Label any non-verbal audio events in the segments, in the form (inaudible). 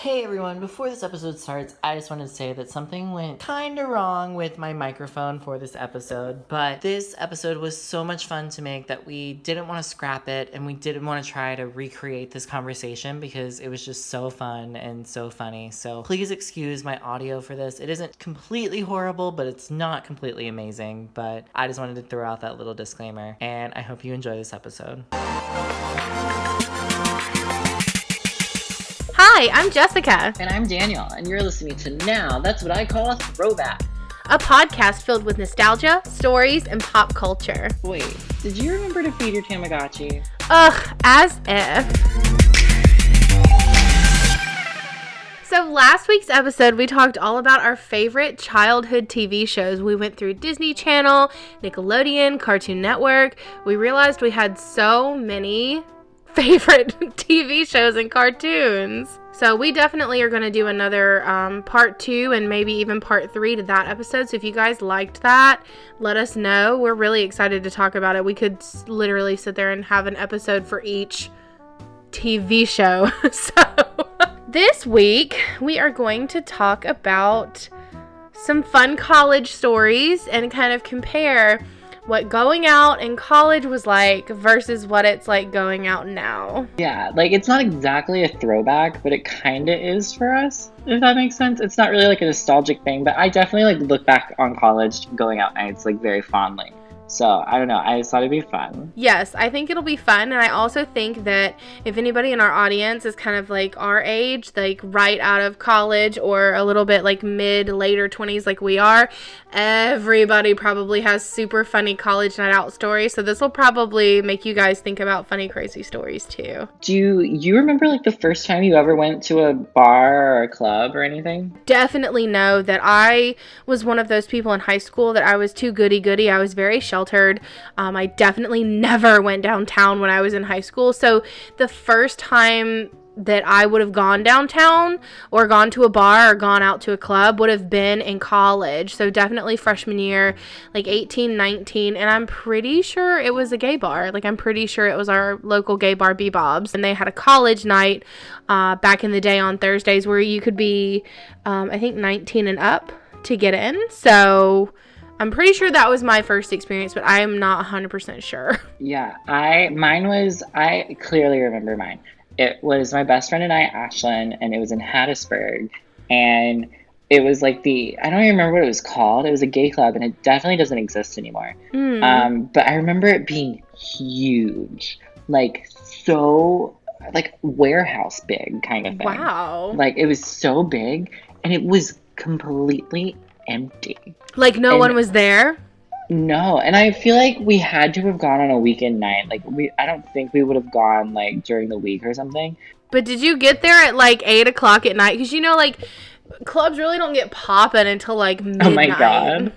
Hey everyone, before this episode starts, I just wanted to say that something went kind of wrong with my microphone for this episode. But this episode was so much fun to make that we didn't want to scrap it and we didn't want to try to recreate this conversation because it was just so fun and so funny. So please excuse my audio for this. It isn't completely horrible, but it's not completely amazing. But I just wanted to throw out that little disclaimer and I hope you enjoy this episode. Hi, I'm Jessica, And I'm Daniel, and you're listening to Now. That's what I call a throwback. a podcast filled with nostalgia, stories, and pop culture. Wait, did you remember to feed your Tamagotchi? Ugh, as if. So, last week's episode, we talked all about our favorite childhood TV shows. We went through Disney Channel, Nickelodeon, Cartoon Network. We realized we had so many (laughs) favorite (laughs) TV shows and cartoons. So, we definitely are going to do another um, part two and maybe even part three to that episode. So, if you guys liked that, let us know. We're really excited to talk about it. We could literally sit there and have an episode for each TV show. (laughs) so, (laughs) this week we are going to talk about some fun college stories and kind of compare what going out in college was like versus what it's like going out now. Yeah, like it's not exactly a throwback, but it kind of is for us, if that makes sense. It's not really like a nostalgic thing, but I definitely like look back on college going out nights like very fondly. So I don't know. I just thought it'd be fun. Yes, I think it'll be fun. And I also think that if anybody in our audience is kind of like our age, like right out of college or a little bit like mid, later 20s, like we are, everybody probably has super funny college night out stories. So this will probably make you guys think about funny, crazy stories too. Do you, you remember like the first time you ever went to a bar or a club or anything? Definitely know that I was one of those people in high school that I was too goody goody. I was very sheltered. Um, I definitely never went downtown when I was in high school. So the first time that I would have gone downtown or gone to a bar or gone out to a club would have been in college. So definitely freshman year, like 18, 19. And I'm pretty sure it was a gay bar. Like I'm pretty sure it was our local gay bar, B-Bob's. And they had a college night uh, back in the day on Thursdays where you could be, um, I think, 19 and up to get in. So I'm pretty sure that was my first experience, but I am not 100% sure. (laughs) Yeah, I mine was I clearly remember mine. It was my best friend and I, Ashlyn, and it was in Hattiesburg, and it was like the I don't even remember what it was called. It was a gay club, and it definitely doesn't exist anymore. Hmm. Um, but I remember it being huge, like so, like warehouse big kind of thing. wow. Like it was so big, and it was completely empty. Like no and- one was there? No, and I feel like we had to have gone on a weekend night. Like we, I don't think we would have gone like during the week or something. But did you get there at like 8 o'clock at night? Because you know, like, clubs really don't get popping until like midnight. Oh my god!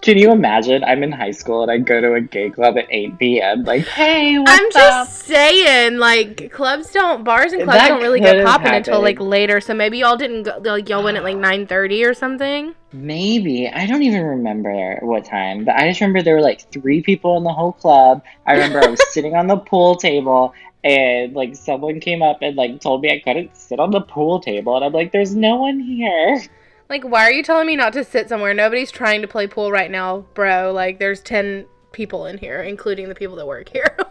Can you imagine? I'm in high school and I go to a gay club at 8 p.m. Like, hey, what's I'm up? just saying, like clubs don't, bars and clubs That don't really get popping until like later. So maybe y'all didn't go, like y'all went at like 9:30 or something. Maybe I don't even remember what time, but I just remember there were like three people in the whole club. I remember I was (laughs) sitting on the pool table and like someone came up and like told me I couldn't sit on the pool table, and I'm like, "There's no one here." Like, why are you telling me not to sit somewhere? Nobody's trying to play pool right now, bro. Like, there's 10 people in here, including the people that work here. (laughs)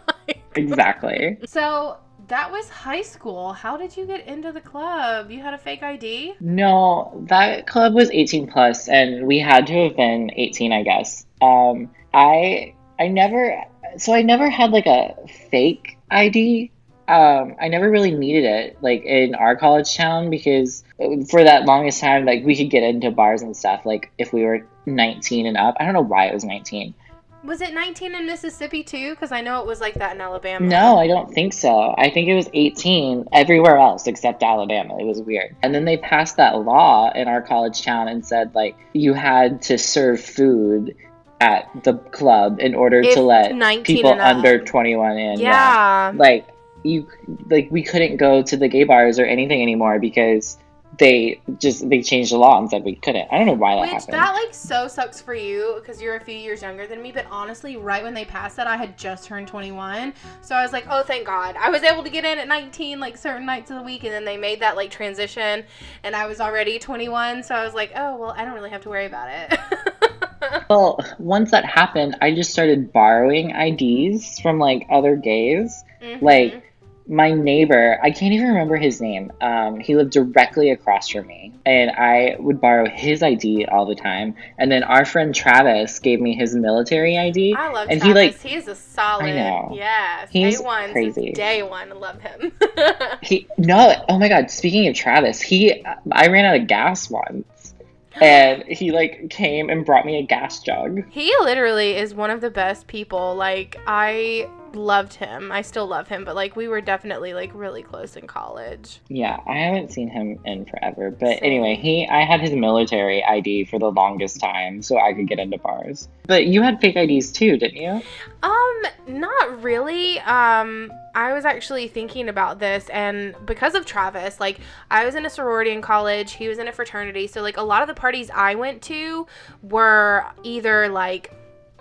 Exactly. so, that was high school. How did you get into the club? You had a fake ID? No, that club was 18 plus, and we had to have been 18, I guess. Um, I I never so I never had like a fake ID. Um, I never really needed it like in our college town because for that longest time, like we could get into bars and stuff like if we were 19 and up. I don't know why it was 19. Was it 19 in Mississippi too? Because I know it was like that in Alabama. No, I don't think so. I think it was 18 everywhere else except Alabama. It was weird. And then they passed that law in our college town and said like you had to serve food at the club in order If to let 19 people under 21 in. Yeah. Like you like we couldn't go to the gay bars or anything anymore because they just they changed the law and said we couldn't. I don't know why that Which happened. that like so sucks for you because you're a few years younger than me. But honestly, right when they passed that, I had just turned 21, so I was like, oh, thank God, I was able to get in at 19 like certain nights of the week, and then they made that like transition, and I was already 21, so I was like, oh well, I don't really have to worry about it. (laughs) Well, once that happened, I just started borrowing IDs from like other gays. Mhm. Like my neighbor, I can't even remember his name. Um, he lived directly across from me, and I would borrow his ID all the time. And then our friend Travis gave me his military ID. I love and he, Travis. like- He is a solid. I know. Yes. He's day one. crazy. Day one. Love him. (laughs) He no, oh my god! Speaking of Travis, he I ran out of gas once, and (gasps) he like came and brought me a gas jug. he literally is one of the best people. Like I loved him. I still love him, but like we were definitely like really close in college. Yeah, I haven't seen him in forever. But Same. anyway, he I had his military ID for the longest time, so I could get into bars. But you had fake IDs too, didn't you? Um, not really. Um, I was actually thinking about this, and because of Travis, like, I was in a sorority in college, he was in a fraternity, so, like, a lot of the parties I went to were either, like,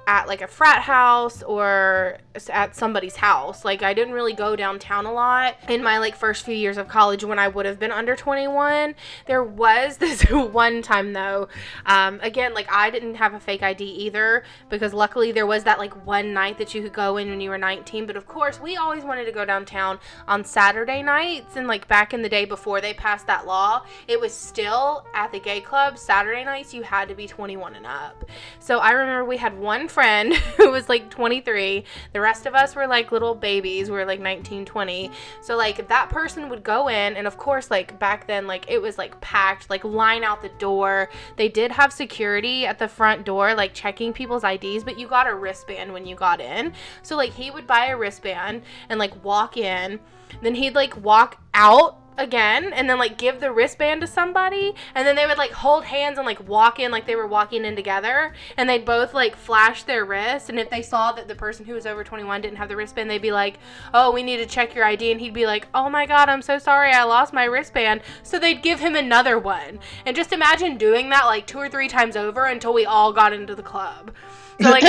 at like a frat house or at somebody's house. Like I didn't really go downtown a lot in my like first few years of college when I would have been under 21. There was (laughs) this one time though. Um, again, like I didn't have a fake ID either because luckily there was that like one night that you could go in when you were 19. But of course, we always wanted to go downtown on Saturday nights and like back in the day before they passed that law, it was still at the gay club Saturday nights you had to be 21 and up. So I remember we had one friend (laughs) who was like 23. The rest of us were like little babies. We were like 19, 20. So like that person would go in and of course like back then like it was like packed, like line out the door. They did have security at the front door like checking people's IDs, but you got a wristband when you got in. So like he would buy a wristband and like walk in, then he'd like walk out again and then like give the wristband to somebody and then they would like hold hands and like walk in like they were walking in together and they'd both like flash their wrist and if they saw that the person who was over 21 didn't have the wristband they'd be like oh we need to check your id and he'd be like oh my god i'm so sorry i lost my wristband. So they'd give him another one. And just imagine doing that like two or three times over until we all got into the club so like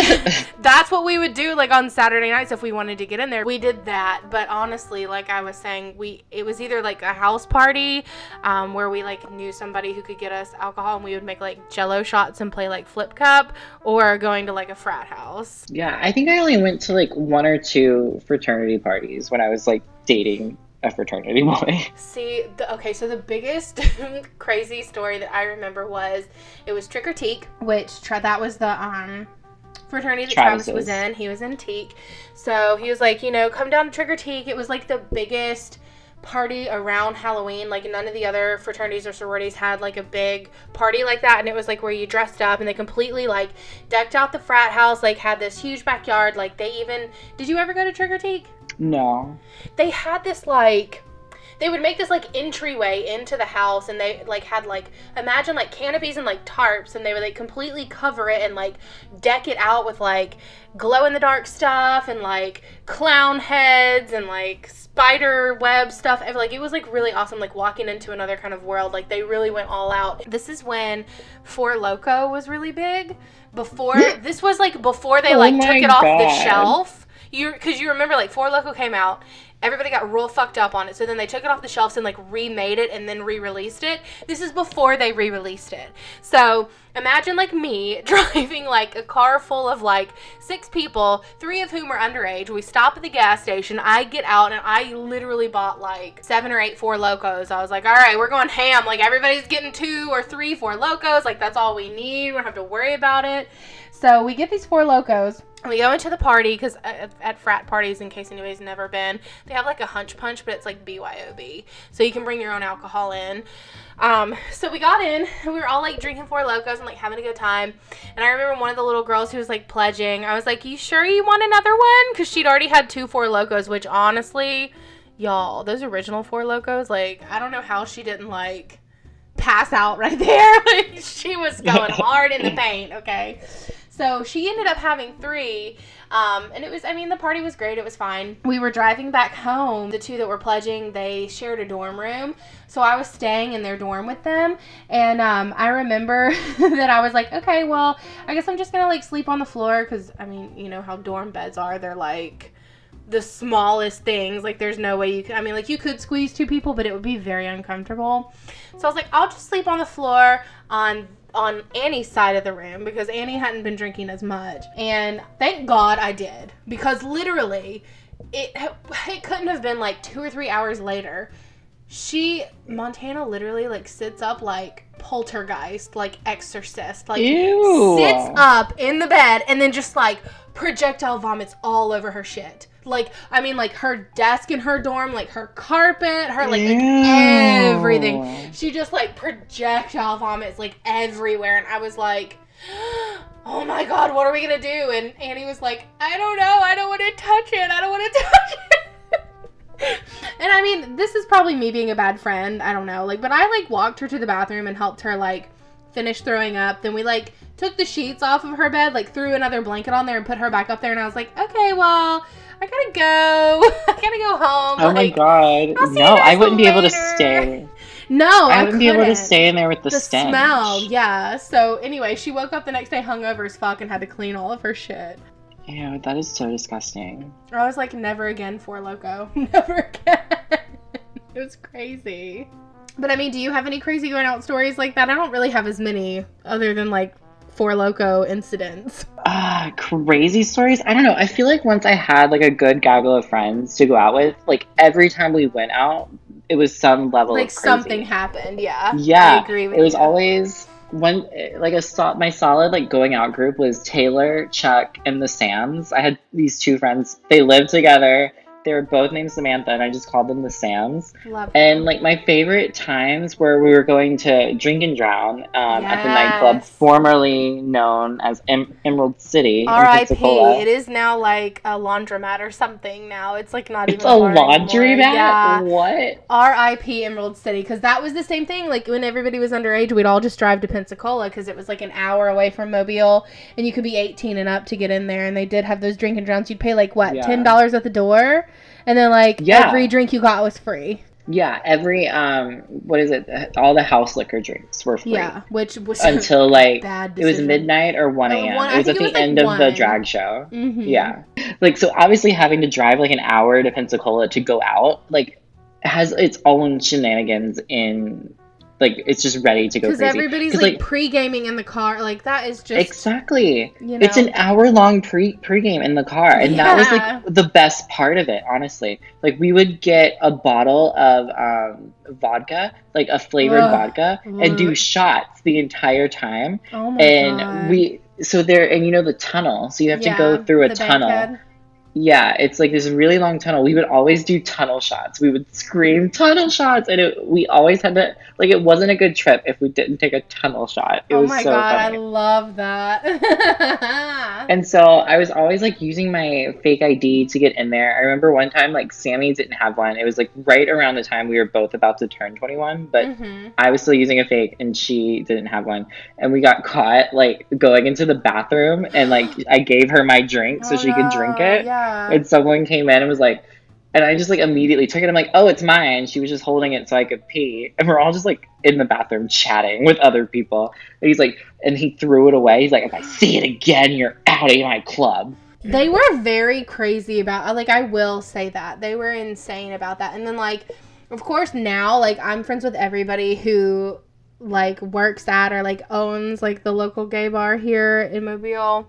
(laughs) that's what we would do like on Saturday nights if we wanted to get in there. We did that, but honestly, like I was saying, we it was either like a house party um, where we like knew somebody who could get us alcohol and we would make like jello shots and play like flip cup or going to like a frat house. Yeah, I think I only went to like one or two fraternity parties when I was like dating a fraternity (laughs) boy. See, the, okay, so the biggest (laughs) crazy story that I remember was it was Trick or Teke, which that was the um fraternity that Travis was in. He was in Teke, so he was like, you know, come down to Trick or Teke. It was like the biggest party around Halloween. Like none of the other fraternities or sororities had like a big party like that, and it was like where you dressed up and they completely like decked out the frat house. Like had this huge backyard. Like they even did you ever go to Trick or Teke? No. they had this like they would make this like entryway into the house and they like had like imagine like canopies and like tarps and they would like completely cover it and like deck it out with like glow in the dark stuff and like clown heads and like spider web stuff and like it was like really awesome like walking into another kind of world like they really went all out. This is when four loco was really big. Before (gasps) this was like before they Oh like my took it off the shelf you because you remember like Four Loco came out, everybody got real fucked up on it. So then they took it off the shelves and like remade it and then re-released it. This is before they re-released it. So imagine like me (laughs) driving like a car full of like six people, three of whom are underage. We stop at the gas station. I get out and I literally bought like seven or eight Four Locos. I was like, all right, we're going ham. Like everybody's getting two or three Four Locos. Like that's all we need. We don't have to worry about it. So we get these four locos. And we go into the party because at, at frat parties, in case anybody's never been, they have like a hunch punch, but it's like BYOB. So you can bring your own alcohol in. Um, so we got in, we were all like drinking four locos and like having a good time. And I remember one of the little girls who was like pledging. I was like, "You sure you want another one?" Because she'd already had two four locos, which honestly, y'all, those original four locos, like I don't know how she didn't like pass out right there. (laughs) like she was (laughs) going hard in the paint, okay? So she ended up having three. Um, and it was, I mean, the party was great. It was fine. We were driving back home. The two that were pledging, they shared a dorm room. So I was staying in their dorm with them. And um, I remember (laughs) that I was like, okay, well, I guess I'm just going to like sleep on the floor. Cause I mean, you know how dorm beds are. They're like, the smallest things. Like there's no way you could I mean like you could squeeze two people, but it would be very uncomfortable. So I was like, I'll just sleep on the floor on on Annie's side of the room because Annie hadn't been drinking as much. And thank God I did because literally it it couldn't have been like 2 or 3 hours later. She Montana literally like sits up like poltergeist, like exorcist, like Ew. sits up in the bed and then just like projectile vomits all over her shit. Like I mean like her desk in her dorm, like her carpet, her like, like everything. She just like projectile vomits like everywhere and I was like (gasps) Oh my god, what are we gonna do? And Annie was like, I don't know, I don't wanna touch it, I don't wanna (laughs) touch it. and I mean, this is probably me being a bad friend. I don't know. Like, but I like walked her to the bathroom and helped her like finish throwing up. Then we like took the sheets off of her bed, like threw another blanket on there and put her back up there. And I was like, okay, well, I gotta go. (laughs) I gotta go home. Oh my god. I'll see you No, I wouldn't be able to stay. No, I I, wouldn't be able to stay in there with the, The stench. smell, yeah. So anyway, she woke up the next day hungover as fuck and had to clean all of her shit. Ew, that is so disgusting. I was like, never again, for loco, (laughs) never again. (laughs) it was crazy. But I mean, do you have any crazy going out stories like that? I don't really have as many, other than like four loco incidents. Ah, crazy stories. I don't know. I feel like once I had like a good gaggle of friends to go out with, like every time we went out, it was some level like of crazy. something happened. Yeah. Yeah, I agree with it was you. always one like a so- my solid like going out group was Taylor, Chuck, and the Sams. I had these two friends. They lived together. They were both named Samantha, and I just called them the Sams. Love And like my favorite times where we were going to drink and drown um, at the nightclub formerly known as em- Emerald City R.I.P. It is now like a laundromat or something. Now it's like not It's even a bar laundry anymore. mat. Yeah. What? R.I.P. Emerald City because that was the same thing. Like when everybody was underage, we'd all just drive to Pensacola because it was like an hour away from Mobile, and you could be 18 and up to get in there. And they did have those drink and drowns. You'd pay like what Yeah. ten dollars at the door, and then like Yeah. every drink you got was free. Yeah, every um, what is it? All the house liquor drinks were free. Yeah, which was (laughs) Until like bad it was midnight or one Uh, a.m. one- it was at it was, the like, end of the drag show. Mhm. Yeah, like so obviously having to drive like an hour to Pensacola to go out like has its own shenanigans in like it's just ready to go because everybody's 'Cause, like, pre-gaming in the car. Like that is just exactly. you know. It's an hour long pre pre-game in the car, and that was like the best part of it. Honestly, like we would get a bottle of um, vodka, like a flavored Ugh. vodka, and do shots the entire time. oh my and God. we so there, and you know the tunnel, so you have to go through a tunnel. Yeah, it's like this really long tunnel. We would always do tunnel shots. We would scream tunnel shots, and it, we always had to like it wasn't a good trip if we didn't take a tunnel shot. It oh was my so god, funny. I love that. (laughs) And so I was always like using my fake ID to get in there. I remember one time like Sammy didn't have one. It was like right around the time we were both about to turn 21, but Mhm. I was still using a fake and she didn't have one. And we got caught like going into the bathroom and like I gave her my drink so Oh, she could drink it. Yeah. And someone came in and was like, and I just like immediately took it. I'm like, oh, it's mine. She was just holding it so I could pee. And we're all just like in the bathroom chatting with other people. And he's like, and he threw it away. He's like, if I see it again, you're out of my club. They were very crazy about like I will say that. They were insane about that. And then like of course now like I'm friends with everybody who like works at or like owns like the local gay bar here in Mobile.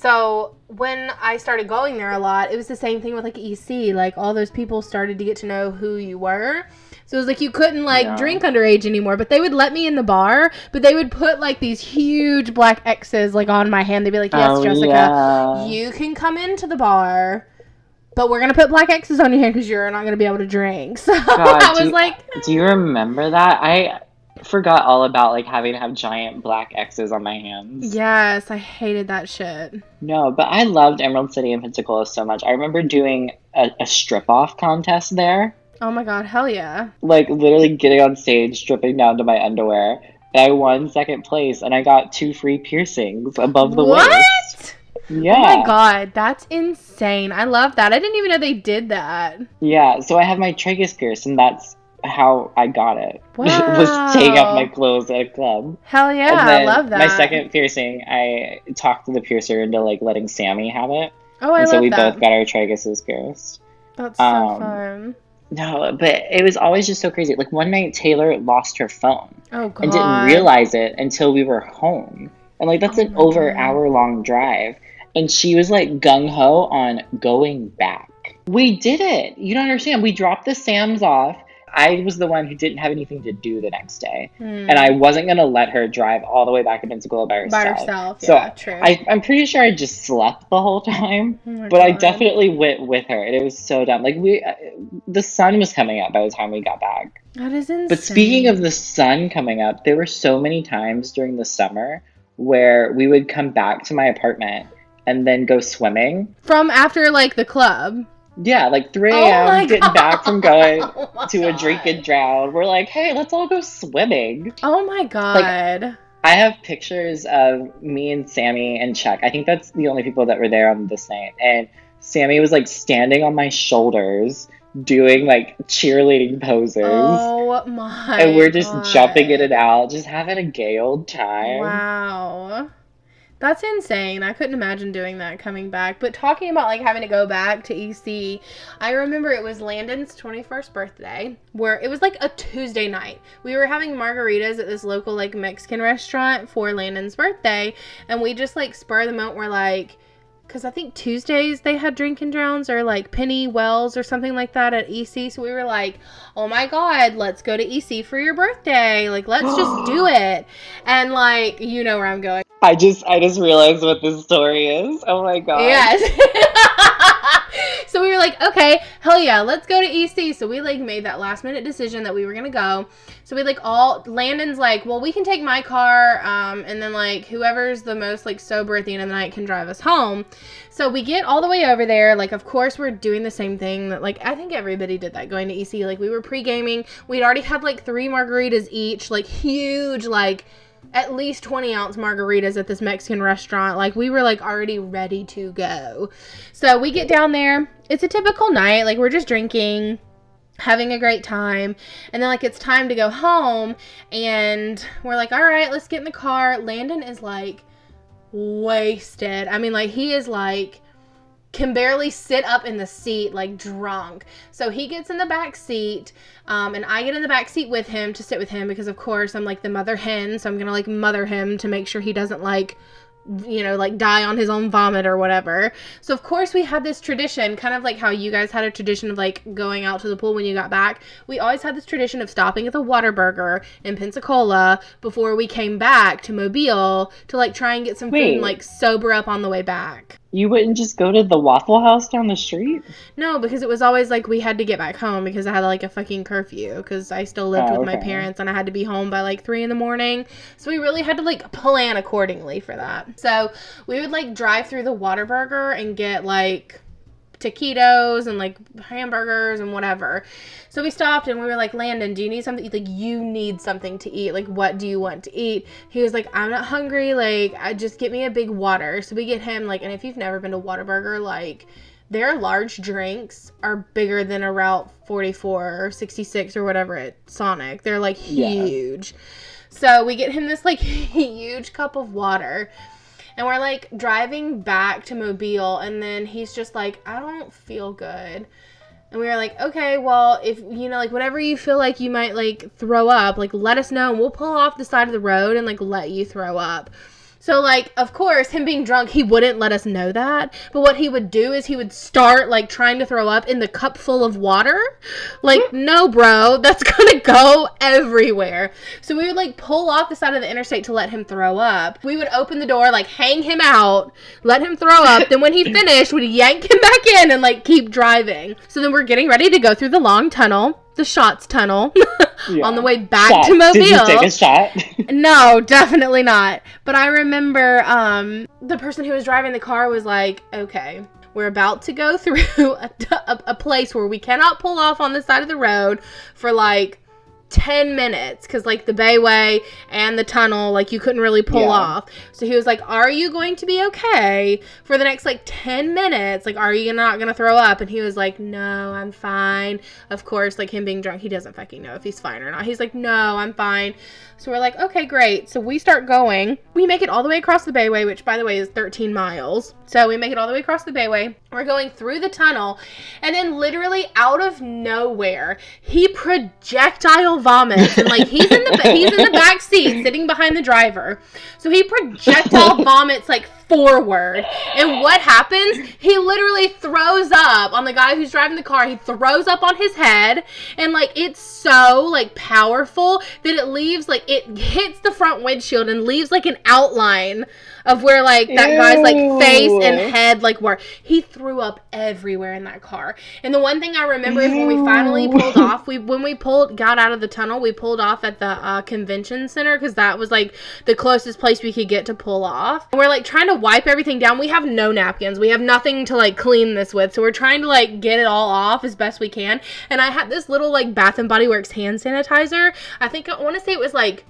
So when I started going there a lot, it was the same thing with like EC. Like all those people started to get to know who you were. So it was like you couldn't like Yeah. drink underage anymore, but they would let me in the bar, but they would put like these huge black X's like on my hand. They'd be like, "Yes, Oh, Jessica, yeah. you can come into the bar, but we're gonna put black X's on your hand because you're not gonna be able to drink." (laughs) So God, I was you- like, Do you remember that? I forgot all about like having to have giant black X's on my hands. "Yes, I hated that shit." No, but I loved Emerald City and Pensacola so much. I remember doing a, a strip off contest there. Oh my god, hell yeah! like literally getting on stage, stripping down to my underwear, and I won second place, and I got two free piercings above the what? waist. Yeah. Oh my god, that's insane. I love that. I didn't even know they did that. Yeah, so I have my tragus pierced, and that's how I got it. (laughs) Wow. was taking off my clothes at a club. Hell yeah, I love that. My second piercing, I talked to the piercer into like letting Sammy have it, Oh, I and love so we that. both got our traguses pierced. That's so um, fun. No, but it was always just so crazy. Like one night, Taylor lost her phone Oh and didn't realize it until we were home, and like that's Oh an over God. hour long drive, and she was like gung ho on going back. We did it. You don't understand. We dropped the Sams off. I was the one who didn't have anything to do the next day, Hmm. and I wasn't gonna let her drive all the way back to Pensacola by herself. by herself. So yeah, true. I, I'm pretty sure I just slept the whole time, Oh but I definitely went with her, and it was so dumb. Like we, uh, the sun was coming up by the time we got back. That is insane. But speaking of the sun coming up, there were so many times during the summer where we would come back to my apartment and then go swimming. from after like the club. Yeah, like 3 Oh my a.m. getting back (laughs) from oh going Oh to a drink and drown. We're like, hey, let's all go swimming. Oh my god. Like, I have pictures of me and Sammy and Chuck. I think that's the only people that were there on this night. And Sammy was like standing on my shoulders doing like cheerleading poses. oh my. and we're just God. jumping in and out, just having a gay old time. Wow. That's insane. I couldn't imagine doing that coming back. But talking about like having to go back to EC, I remember it was Landon's 21st birthday where it was like a Tuesday night. We were having margaritas at this local like Mexican restaurant for Landon's birthday and we just like spur the moment were like because I think Tuesdays they had drink and drowns or like Penny Wells or something like that at EC. So we were like, oh my God, let's go to EC for your birthday. Like, let's just do (gasps) it. And like, you know where I'm going. I just I just realized what this story is. Oh my god. Yes. (laughs) so we were like, okay, hell yeah, let's go to EC. So we like made that last minute decision that we were gonna go. So we like all Landon's like, well, we can take my car, um, and then like whoever's the most like sober at the end of the night can drive us home. So we get all the way over there. Like, of course, we're doing the same thing that like I think everybody did that going to EC. Like we were pre gaming. We'd already had like three margaritas each, like huge, like at least 20 ounce margaritas at this Mexican restaurant. Like, we were like already ready to go. So, we get down there. It's a typical night. Like, we're just drinking, having a great time. And then, like, it's time to go home. And we're like, all right, let's get in the car. Landon is like wasted. I mean, like, he is like can barely sit up in the seat like drunk. So he gets in the back seat, um, and I get in the back seat with him to sit with him because of course I'm like the mother hen, so I'm gonna like mother him to make sure he doesn't like you know like die on his own vomit or whatever. So of course we had this tradition, kind of like how you guys had a tradition of like going out to the pool when you got back. We always had this tradition of stopping at the Whataburger in Pensacola before we came back to Mobile to like try and get some food and like sober up on the way back. You wouldn't just go to the Waffle House down the street? No, because it was always like we had to get back home because I had like a fucking curfew because I still lived Oh, with my parents and I had to be home by like three in the morning. So we really had to like plan accordingly for that. So we would like drive through the Whataburger and get like taquitos and like hamburgers and whatever. So we stopped and we were like, Landon, do you need something? Like, you need something to eat. Like, what do you want to eat? He was like, I'm not hungry. Like, I just get me a big water. So we get him like, and if you've never been to Whataburger, like, their large drinks are bigger than a Route 44 or 66 or whatever at Sonic. They're like Yeah. huge. So we get him this like (laughs) huge cup of water. And we're like driving back to Mobile, and then he's just like, I don't feel good. And we were like, okay, well, if you know, like, whatever you feel like you might like throw up, like, let us know, and we'll pull off the side of the road and like let you throw up. So, like, of course, him being drunk, he wouldn't let us know that. But what he would do is he would start, like, trying to throw up in the cup full of water. Like, hmm. no, bro, (laughs) that's gonna go everywhere. So we would, like, pull off the side of the interstate to let him throw up. We would open the door, like, hang him out, let him throw up. then when he (laughs) finished, we'd yank him back in and, like, keep driving. So then we're getting ready to go through the long tunnel, the Shots Tunnel, (laughs) (laughs) on the way back Shot. to Mobile. Did you take a shot? (laughs) No, definitely not. But I remember um, the person who was driving the car was like, okay, we're about to go through a, a, a place where we cannot pull off on the side of the road for like 10 minutes because like the bayway and the tunnel like you couldn't really pull Yeah. off. So he was like are you going to be okay for the next like 10 minutes? Like are you not gonna throw up? And he was like no i'm fine. Of course like him being drunk he doesn't fucking know if he's fine or not. He's like no i'm fine. So we're like okay great. So we start going. We make it all the way across the bayway which by the way is 13 miles. So we make it all the way across the bayway. We're going through the tunnel and then literally out of nowhere he projectile vomits and like he's in the he's in the back seat sitting behind the driver. So he projectile (laughs) vomits like forward. And what happens? He literally throws up on the guy who's driving the car. He throws up on his head. And like it's so like powerful that it leaves like it hits the front windshield and leaves like an outline of where like that guy's like face and head like were. He threw up everywhere in that car. And the one thing i remember is when we finally pulled off (laughs) we when we pulled got out of the tunnel we pulled off at the uh, convention center because that was like the closest place we could get to pull off. And we're like trying to wipe everything down. We have no napkins. We have nothing to like clean this with. So we're trying to like get it all off as best we can. And i had this little like bath and body works hand sanitizer. I think i want to say it was like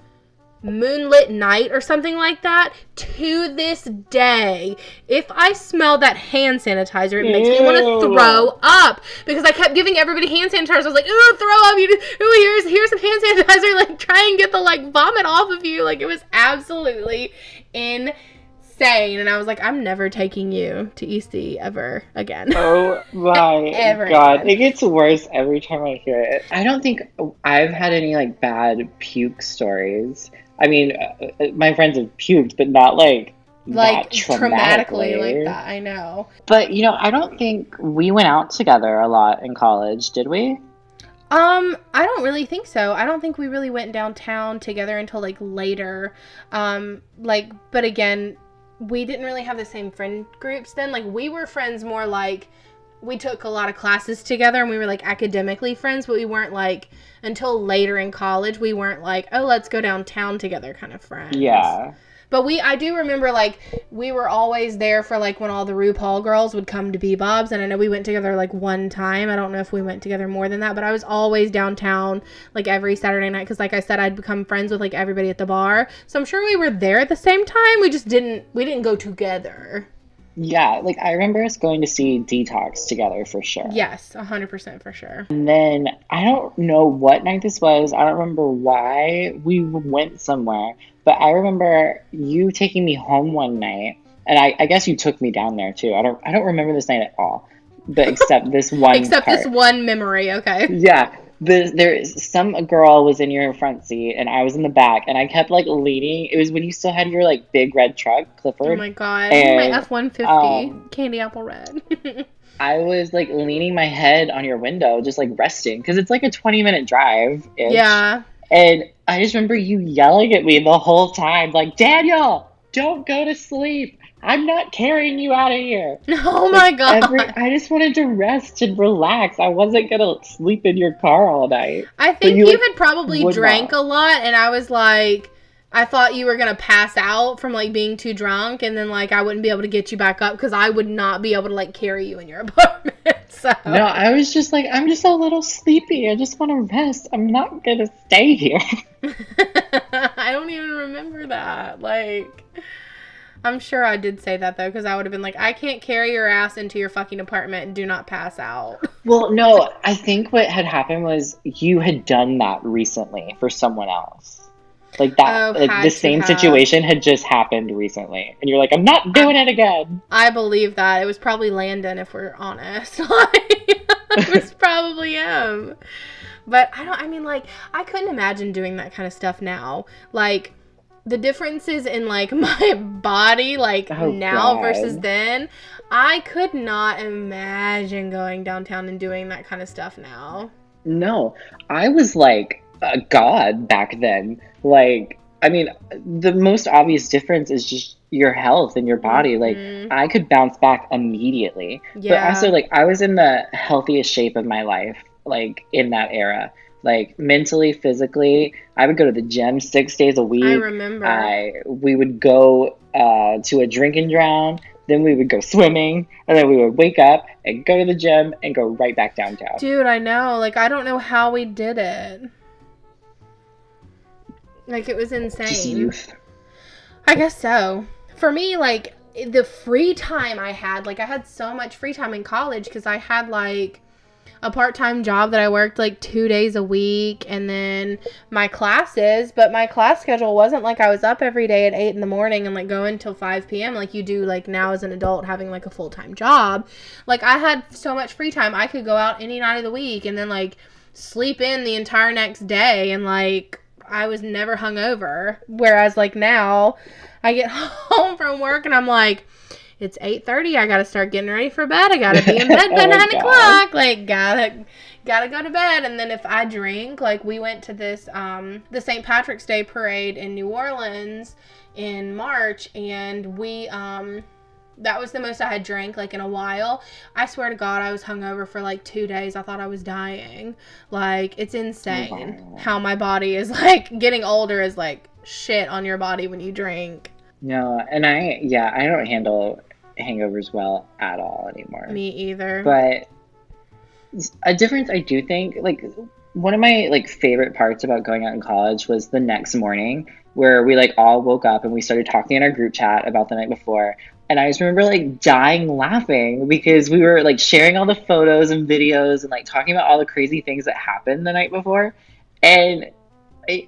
moonlit night or something like that. To this day if i smell that hand sanitizer it makes me want to throw up because i kept giving everybody hand sanitizer i was like ooh throw up you ooh here's here's some hand (laughs) sanitizer like try and get the like vomit off of you. Like it was absolutely insane and i was like i'm never taking you to ec ever again Oh (laughs) my god, again. it gets worse every time I hear it. I don't think I've had any like bad puke stories. I mean, uh, uh, my friends have puked, but not like like that traumatically like that i know But you know, I don't think we went out together a lot in college, did we? Um, I don't really think so. I don't think we really went downtown together until like later. Um, like, but again, we didn't really have the same friend groups then. Like, we were friends more like we took a lot of classes together and we were like academically friends, but we weren't like until later in college, we weren't like, oh, let's go downtown together kind of friends. Yeah. But we, I do remember, like, we were always there for, like, when all the RuPaul girls would come to B-Bob's. And I know we went together, like, one time. I don't know if we went together more than that. But I was always downtown, like, every Saturday night. Because, like I said, I'd become friends with, like, everybody at the bar. So I'm sure we were there at the same time. We just didn't, we didn't go together. Yeah, like I remember us going to see Detox together for sure. Yes, 100% for sure. And then I don't know what night this was. I don't remember why we went somewhere, but I remember you taking me home one night, and I, I guess you took me down there too. I don't I don't remember this night at all, but except this (laughs) one. Except part. this one memory, okay? Yeah. The, there some girl was in your front seat and I was in the back and I kept like leaning. It was when you still had your like big red truck, Clipper. Oh my god. And, my F 150. um, Candy apple red. (laughs) I was like leaning my head on your window, just like resting, because it's like a 20 minute drive. yeah. And I just remember you yelling at me the whole time, like, Daniel, don't go to sleep. I'm not carrying you out of here. (laughs) Oh my god. Every, I just wanted to rest and relax. I wasn't going to sleep in your car all night. I think you, you, like, had probably drank not. a lot, and I was like, I thought you were gonna pass out from like being too drunk, and then like I wouldn't be able to get you back up because I would not be able to like carry you in your (laughs) apartment. (laughs) So No, I was just like, I'm just a little sleepy. I just want to rest. I'm not going to stay here. (laughs) I don't even remember that. Like, I'm sure I did say that though, because I would have been like, I can't carry your ass into your fucking apartment and do not pass out. Well, no, I think what had happened was you had done that recently for someone else. Like that, Oh, like the same have. situation had just happened recently, and you're like, I'm not doing it again. I believe that it was probably Landon, if we're honest. (laughs) Like, it was probably him. But I don't. I mean, like, I couldn't imagine doing that kind of stuff now. Like, the differences in like (laughs) my body, like Oh, now God. versus then, I could not imagine going downtown and doing that kind of stuff now. No, I was like a god back then. Like, I mean, the most obvious difference is just your health and your body. Like, Mhm. I could bounce back immediately. Yeah. But also, like, I was in the healthiest shape of my life, like, in that era. Like, mentally, physically, I would go to the gym six days a week. I remember. I we would go uh, to a drink and drown, then we would go swimming, and then we would wake up and go to the gym and go right back downtown. Dude, I know. Like, I don't know how we did it. Like it was insane. I guess so. For me, like the free time I had, like I had so much free time in college because I had like a part-time job that I worked like 2 days a week and then my classes, but my class schedule wasn't like I was up every day at 8 in the morning and like going till 5 p.m. like you do like now as an adult having like a full-time job. Like I had so much free time. I could go out any night of the week and then like sleep in the entire next day and like I was never hungover. Whereas like now I get (laughs) home from work and I'm like, it's 8.30 i gotta start getting ready for bed i gotta be in (laughs) bed by Oh, 9 God. o'clock like gotta gotta go to bed and then if i drink like we went to this um the st patrick's day parade in new orleans in march and we um that was the most I had drank like in a while. I swear to God, I was hungover for like two days. I thought I was dying. Like it's insane Wow. how my body is (laughs) like getting older is like shit on your body when you drink. No, and I yeah, I don't handle hangovers well at all anymore. Me either. But a difference I do think, like one of my like favorite parts about going out in college was the next morning where we like all woke up and we started talking in our group chat about the night before. And I just remember like dying laughing because we were like sharing all the photos and videos and like talking about all the crazy things that happened the night before. And it,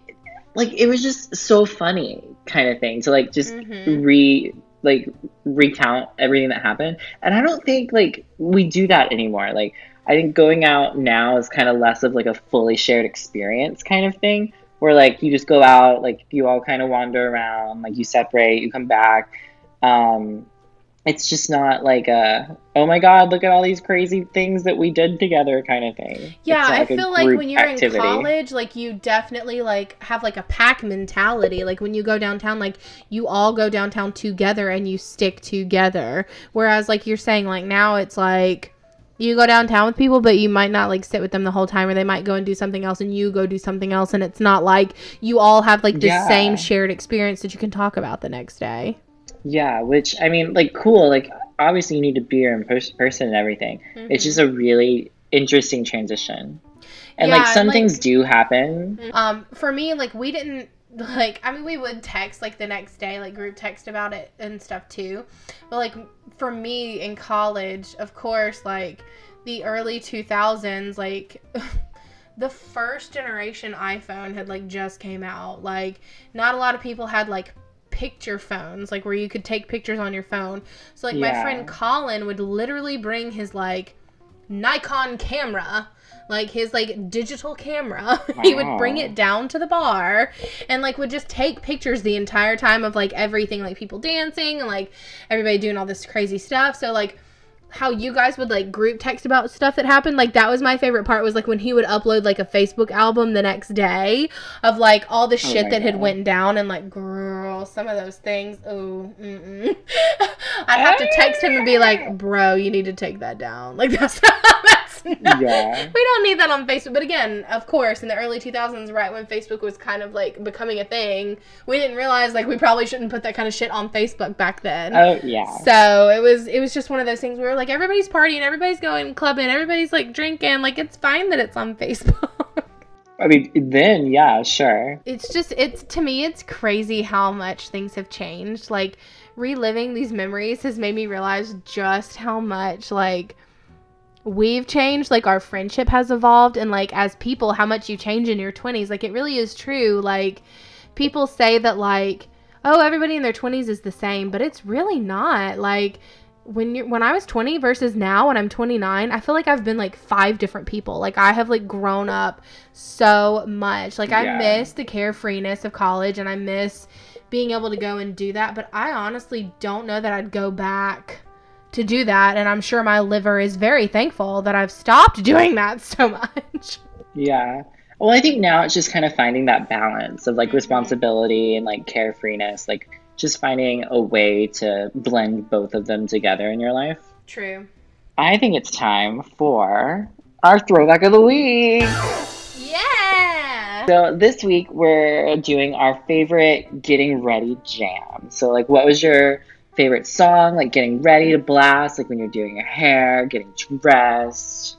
like it was just so funny kind of thing to like just Mhm. re like recount everything that happened and i don't think like we do that anymore like i think going out now is kind of less of like a fully shared experience kind of thing where like you just go out like you all kind of wander around like you separate you come back um it's just not like a oh my god look at all these crazy things that we did together kind of thing Yeah, I feel like when you're activity. in college, like you definitely like have like a pack mentality. Like when you go downtown, like you all go downtown together and you stick together. Whereas like you're saying like now it's like you go downtown with people but you might not like sit with them the whole time or they might go and do something else and you go do something else and it's not like you all have like the Yeah. same shared experience that you can talk about the next day. Yeah, which I mean, like, cool. Like, obviously, you need a beer in pers- person and everything. It's just a really interesting transition, and like some like- things do happen. Um, for me, like we didn't like. I mean, we would text like the next day, like group text about it and stuff too. But like for me in college, of course, like the early two thousands, like. (laughs) The first generation iPhone had like just came out. Like not a lot of people had like picture phones, like where you could take pictures on your phone. So like my friend Colin would literally bring his like Nikon camera, like his like digital camera. (laughs) he would bring it down to the bar and like would just take pictures the entire time of like everything, like people dancing and like everybody doing all this crazy stuff. So like how you guys would like group text about stuff that happened. Like that was my favorite part was like when he would upload like a facebook album the next day of like all the oh shit my that had went down and like girl some of those things oh (laughs) i'd have to text him and be like bro you need to take that down. Like (laughs) that's that's Yeah. (laughs) we don't need that on facebook but again of course in the early 2000s right when facebook was kind of like becoming a thing we didn't realize like we probably shouldn't put that kind of shit on facebook back then Oh yeah. so it was it was just one of those things where we were like everybody's partying, everybody's going clubbing, everybody's like drinking, like it's fine that it's on (laughs) Facebook. I mean, then yeah, sure. it's just it's to me it's crazy how much things have changed. Like reliving these memories has made me realize just how much like we've changed, like our friendship has evolved and like as people how much you change in your 20s. Like it really is true. Like people say that like oh everybody in their 20s is the same, but it's really not. Like when you when I was 20 versus now when I'm 29, I feel like I've been like five different people. Like I have like grown up so much. Like I miss the carefreeness of college and I miss being able to go and do that, but I honestly don't know that I'd go back to do that and I'm sure my liver is very thankful that I've stopped (laughs) doing that so much. Yeah. Well, I think now it's just kind of finding that balance of like Mhm. responsibility and like carefreeness, like just finding a way to blend both of them together in your life. True. I think it's time for our throwback of the week. Yeah. So this week we're doing our favorite getting ready jam. So like what was your favorite song like getting ready to blast like when you're doing your hair, getting dressed?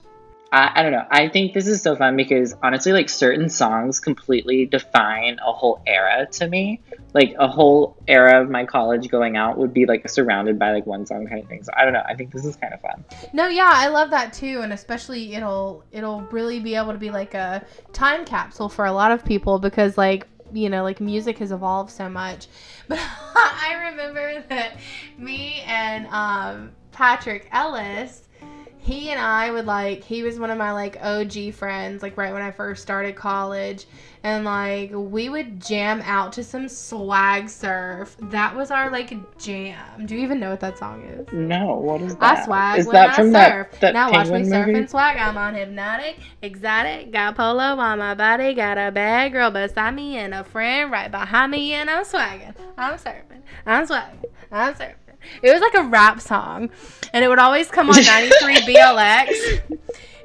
I, I don't know. I think this is so fun because honestly, like certain songs completely define a whole era to me. Like a whole era of my college going out would be like surrounded by like one song kind of thing. So I don't know. I think this is kind of fun. No, yeah, I love that too, and especially it'll it'll really be able to be like a time capsule for a lot of people because like you know like music has evolved so much. (laughs) But I remember that me and um, Patrick Ellis he and I would like he was one of my like OG friends like right when I first started college and like we would jam out to some swag surf. That was our like jam. Do you even know what that song is? No, what is that? I swag is when that I from surf. that, that now watch me penguin surf and swag. I'm on hypnotic, exotic, got polo on my body, got a bad girl beside me and a friend right behind me, and I'm swagging. I'm surfing. I'm swagging. I'm surfing. It was like a rap song, and it would always come on 93 (laughs) BLX.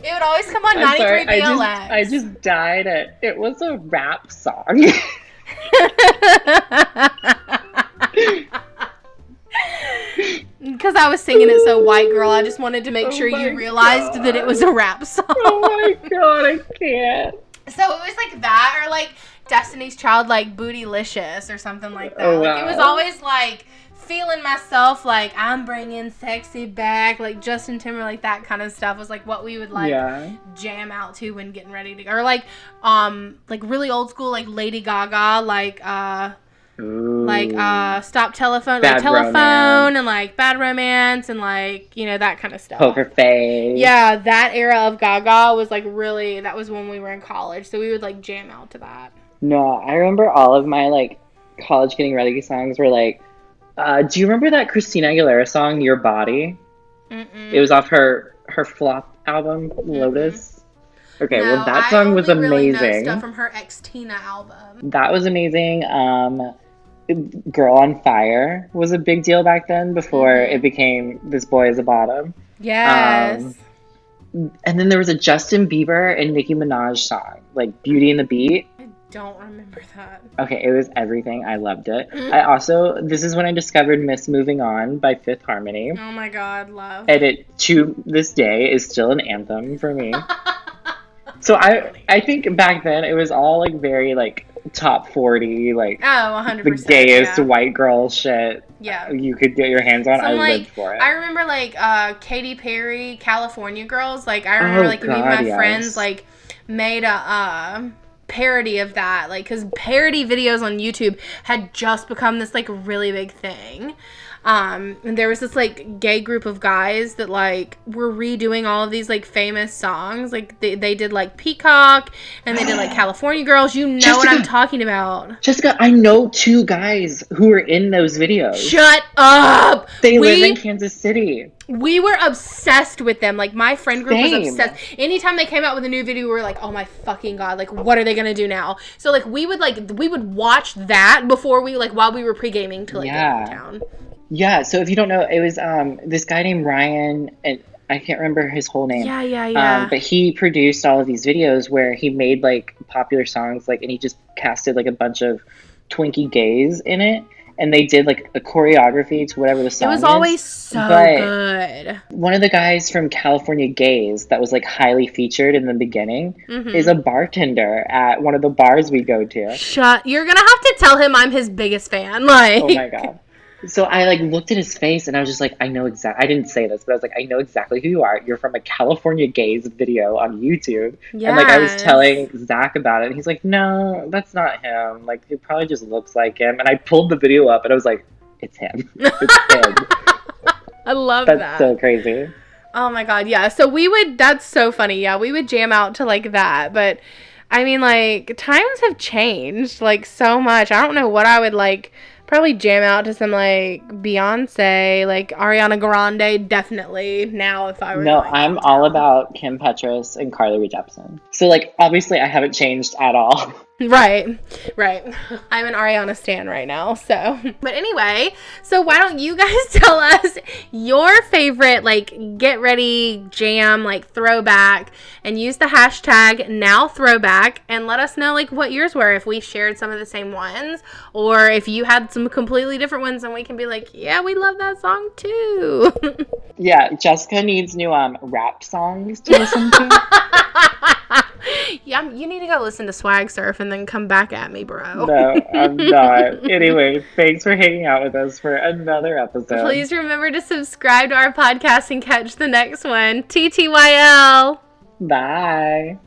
It would always come on I'm 93 sorry, I BLX. just, I just died at it was a rap song. Because (laughs) I was singing it so white girl, I just wanted to make Oh sure you realized that it was a rap song. oh my god, I can't. So it was like that, or like Destiny's Child, like Bootylicious, or something like oh, that. Oh, Like it was always like feeling myself, like I'm bringing sexy back, like Justin Timberlake, that kind of stuff was like what we would like yeah. jam out to when getting ready to, or like um like really old school, like Lady Gaga, like uh like uh stop telephone, Bad like telephone, Romance. and like bad romance, and like you know that kind of stuff. Poker Face. Yeah, that era of Gaga was like really that was when we were in college, so we would like jam out to that. No, I remember all of my like college getting ready songs were like uh, do you remember that Christina Aguilera song Your Body? Mm-mm. It was off her her flop album Lotus. Okay, well that song was only really amazing. stuff from her Xtina album. that was amazing. Um Girl on Fire was a big deal back then before Mhm. it became This Boy is a Bottom. Yes. Um, And then there was a Justin Bieber and Nicki Minaj song, like Beauty and the Beat. I don't remember that. Okay, it was everything. I loved it. Mhm. I also this is when I discovered Miss Moving On by Fifth Harmony. Oh my god, love. And it to this day is still an anthem for me. (laughs) So I I think back then it was all like very like top 40 like oh, 100%. the gayest yeah. white girl shit Yeah. you could get your hands on. I like, lived for it. I remember like uh Katy Perry, California Girls. Like I remember Oh, like me and my yes. friends like made a uh parody of that like because parody videos on youtube had just become this like really big thing um and there was this like gay group of guys that like were redoing all of these like famous songs like they, they did like peacock and they did like (gasps) california girls you know what i'm talking about Jessica, I know two guys who were in those videos. shut up they live in Kansas City. We were obsessed with them. Like my friend group was obsessed. Anytime they came out with a new video, we were like, "Oh my fucking god! Like, what are they gonna do now?" So like, we would like we would watch that before we like while we were pre gaming to like Yeah. town. Yeah, so if you don't know, it was um this guy named Ryan and I can't remember his whole name. Yeah, yeah, yeah. Um, but he produced all of these videos where he made like popular songs, like, and he just casted like a bunch of Twinkie gays in it, and they did like a choreography to whatever the it song was is. always so but- good. One of the guys from California Gays that was like highly featured in the beginning Mhm. is a bartender at one of the bars we go to. Shut. You're gonna have to tell him I'm his biggest fan. (laughs) Like, Oh my god. So I like looked at his face and I was just like, I know exactly. I didn't say this, but I was like, I know exactly who you are. You're from a California gays video on YouTube. And like I was telling Zach about it, and he's like, No, that's not him. Like it probably just looks like him. And I pulled the video up, and I was like, It's him. (laughs) It's him. I love That's that. That's so crazy. Oh my god, yeah. So we would that's so funny. Yeah, we would jam out to like that, but I mean like times have changed like so much. I don't know what I would like probably jam out to some like Beyonce, like Ariana Grande definitely now if I were No, to, like, I'm all about Kim Petras and Carly Rae Jepsen. So like obviously I haven't changed at all. (laughs) Right, right. I'm an Ariana Stan right now. So, but anyway, so why don't you guys (laughs) tell us your favorite, like, get ready jam, like, throwback, and use the hashtag now throwback and let us know, like, what yours were if we shared some of the same ones, or if you had some completely different ones, and we can be like, yeah, we love that song too. (laughs) Yeah, Jessica needs new um rap songs to listen to. (laughs) (laughs) yeah, you need to go listen to Swag Surf and then come back at me, bro. no, I'm (laughs) not. Anyway, thanks for hanging out with us for another episode. Please remember to subscribe to our podcast and catch the next one. TTYL. Bye.